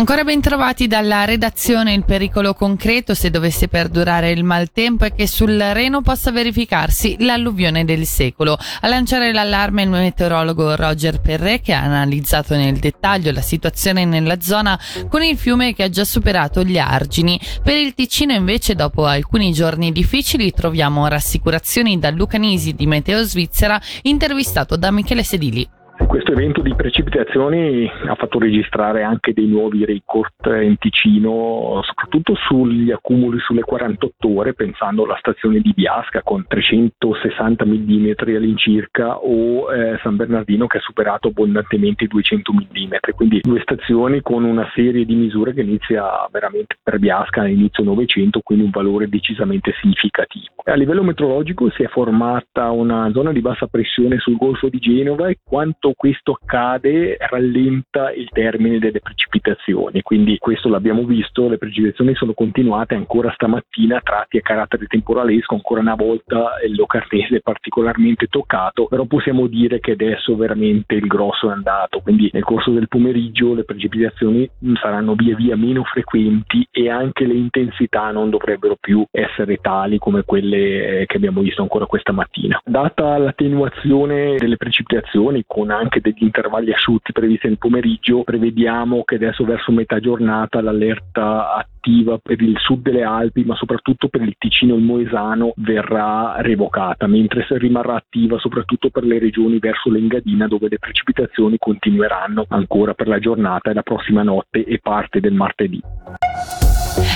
Ancora ben trovati dalla redazione il pericolo concreto se dovesse perdurare il maltempo è che sul Reno possa verificarsi l'alluvione del secolo. A lanciare l'allarme il meteorologo Roger Perret che ha analizzato nel dettaglio la situazione nella zona con il fiume che ha già superato gli argini. Per il Ticino invece dopo alcuni giorni difficili troviamo rassicurazioni da Luca Nisi di Meteo Svizzera intervistato da Michele Sedili. Questo evento di precipitazioni ha fatto registrare anche dei nuovi record in Ticino, soprattutto sugli accumuli sulle 48 ore, pensando alla stazione di Biasca con 360 mm all'incirca o eh, San Bernardino che ha superato abbondantemente i 200 mm. Quindi due stazioni con una serie di misure che inizia veramente per Biasca all'inizio Novecento, quindi un valore decisamente significativo. A livello meteorologico si è formata una zona di bassa pressione sul Golfo di Genova e quanto questo accade rallenta il termine delle precipitazioni, quindi questo l'abbiamo visto, le precipitazioni sono continuate ancora stamattina, tratti a carattere temporalesco, ancora una volta il Locarnese è particolarmente toccato, però possiamo dire che adesso veramente il grosso è andato, quindi nel corso del pomeriggio le precipitazioni saranno via via meno frequenti e anche le intensità non dovrebbero più essere tali come quelle eh, che abbiamo visto ancora questa mattina. Data l'attenuazione delle precipitazioni con anche anche degli intervalli asciutti previsti nel pomeriggio, prevediamo che adesso verso metà giornata l'allerta attiva per il sud delle Alpi, ma soprattutto per il Ticino e il Moesano verrà revocata, mentre rimarrà attiva soprattutto per le regioni verso l'Engadina dove le precipitazioni continueranno ancora per la giornata e la prossima notte e parte del martedì.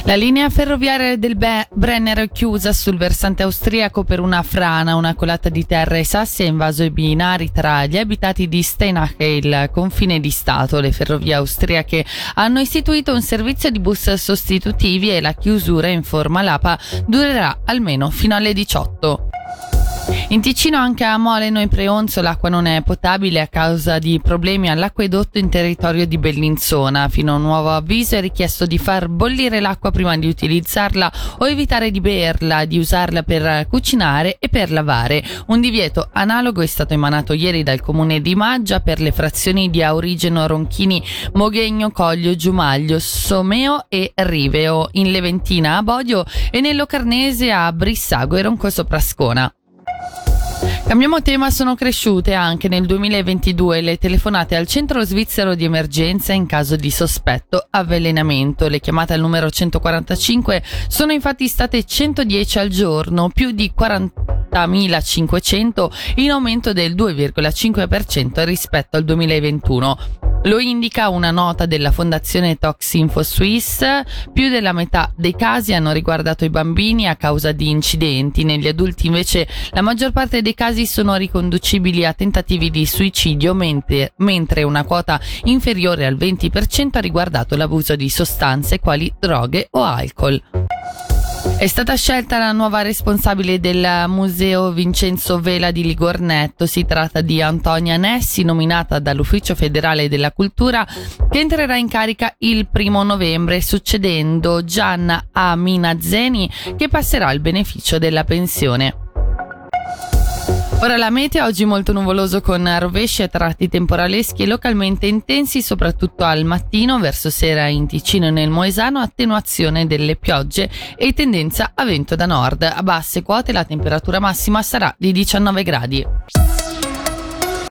La linea ferroviaria del Be- Brenner è chiusa sul versante austriaco per una frana, una colata di terra e sassi ha invaso i binari tra gli abitati di Steinach e il confine di Stato. Le ferrovie austriache hanno istituito un servizio di bus sostitutivi e la chiusura, informa l'APA, durerà almeno fino alle 18. In Ticino anche a Moleno e Preonzo l'acqua non è potabile a causa di problemi all'acquedotto in territorio di Bellinzona. Fino a un nuovo avviso è richiesto di far bollire l'acqua prima di utilizzarla o evitare di berla, di usarla per cucinare e per lavare. Un divieto analogo è stato emanato ieri dal comune di Maggia per le frazioni di Aurigeno, Ronchini, Moghegno, Coglio, Giumaglio, Someo e Riveo, in Leventina a Bodio e nell'Ocarnese a Brissago e Ronco Soprascona. Cambiamo tema, sono cresciute anche nel 2022 le telefonate al centro svizzero di emergenza in caso di sospetto avvelenamento. Le chiamate al numero 145 sono infatti state 110 al giorno, più di 40.500 in aumento del 2,5% rispetto al 2021. Lo indica una nota della fondazione Toxinfo Swiss. Più della metà dei casi hanno riguardato i bambini a causa di incidenti. Negli adulti invece la maggior parte dei casi sono riconducibili a tentativi di suicidio, mentre, mentre una quota inferiore al 20% ha riguardato l'abuso di sostanze quali droghe o alcol. È stata scelta la nuova responsabile del museo Vincenzo Vela di Ligornetto. Si tratta di Antonia Nessi, nominata dall'Ufficio federale della cultura, che entrerà in carica il primo novembre, succedendo Gianna Amina Zeni, che passerà il beneficio della pensione. Ora la meteo oggi molto nuvoloso con rovesci a tratti temporaleschi e localmente intensi, soprattutto al mattino, verso sera in Ticino e nel Moesano, attenuazione delle piogge e tendenza a vento da nord. A basse quote la temperatura massima sarà di 19 gradi.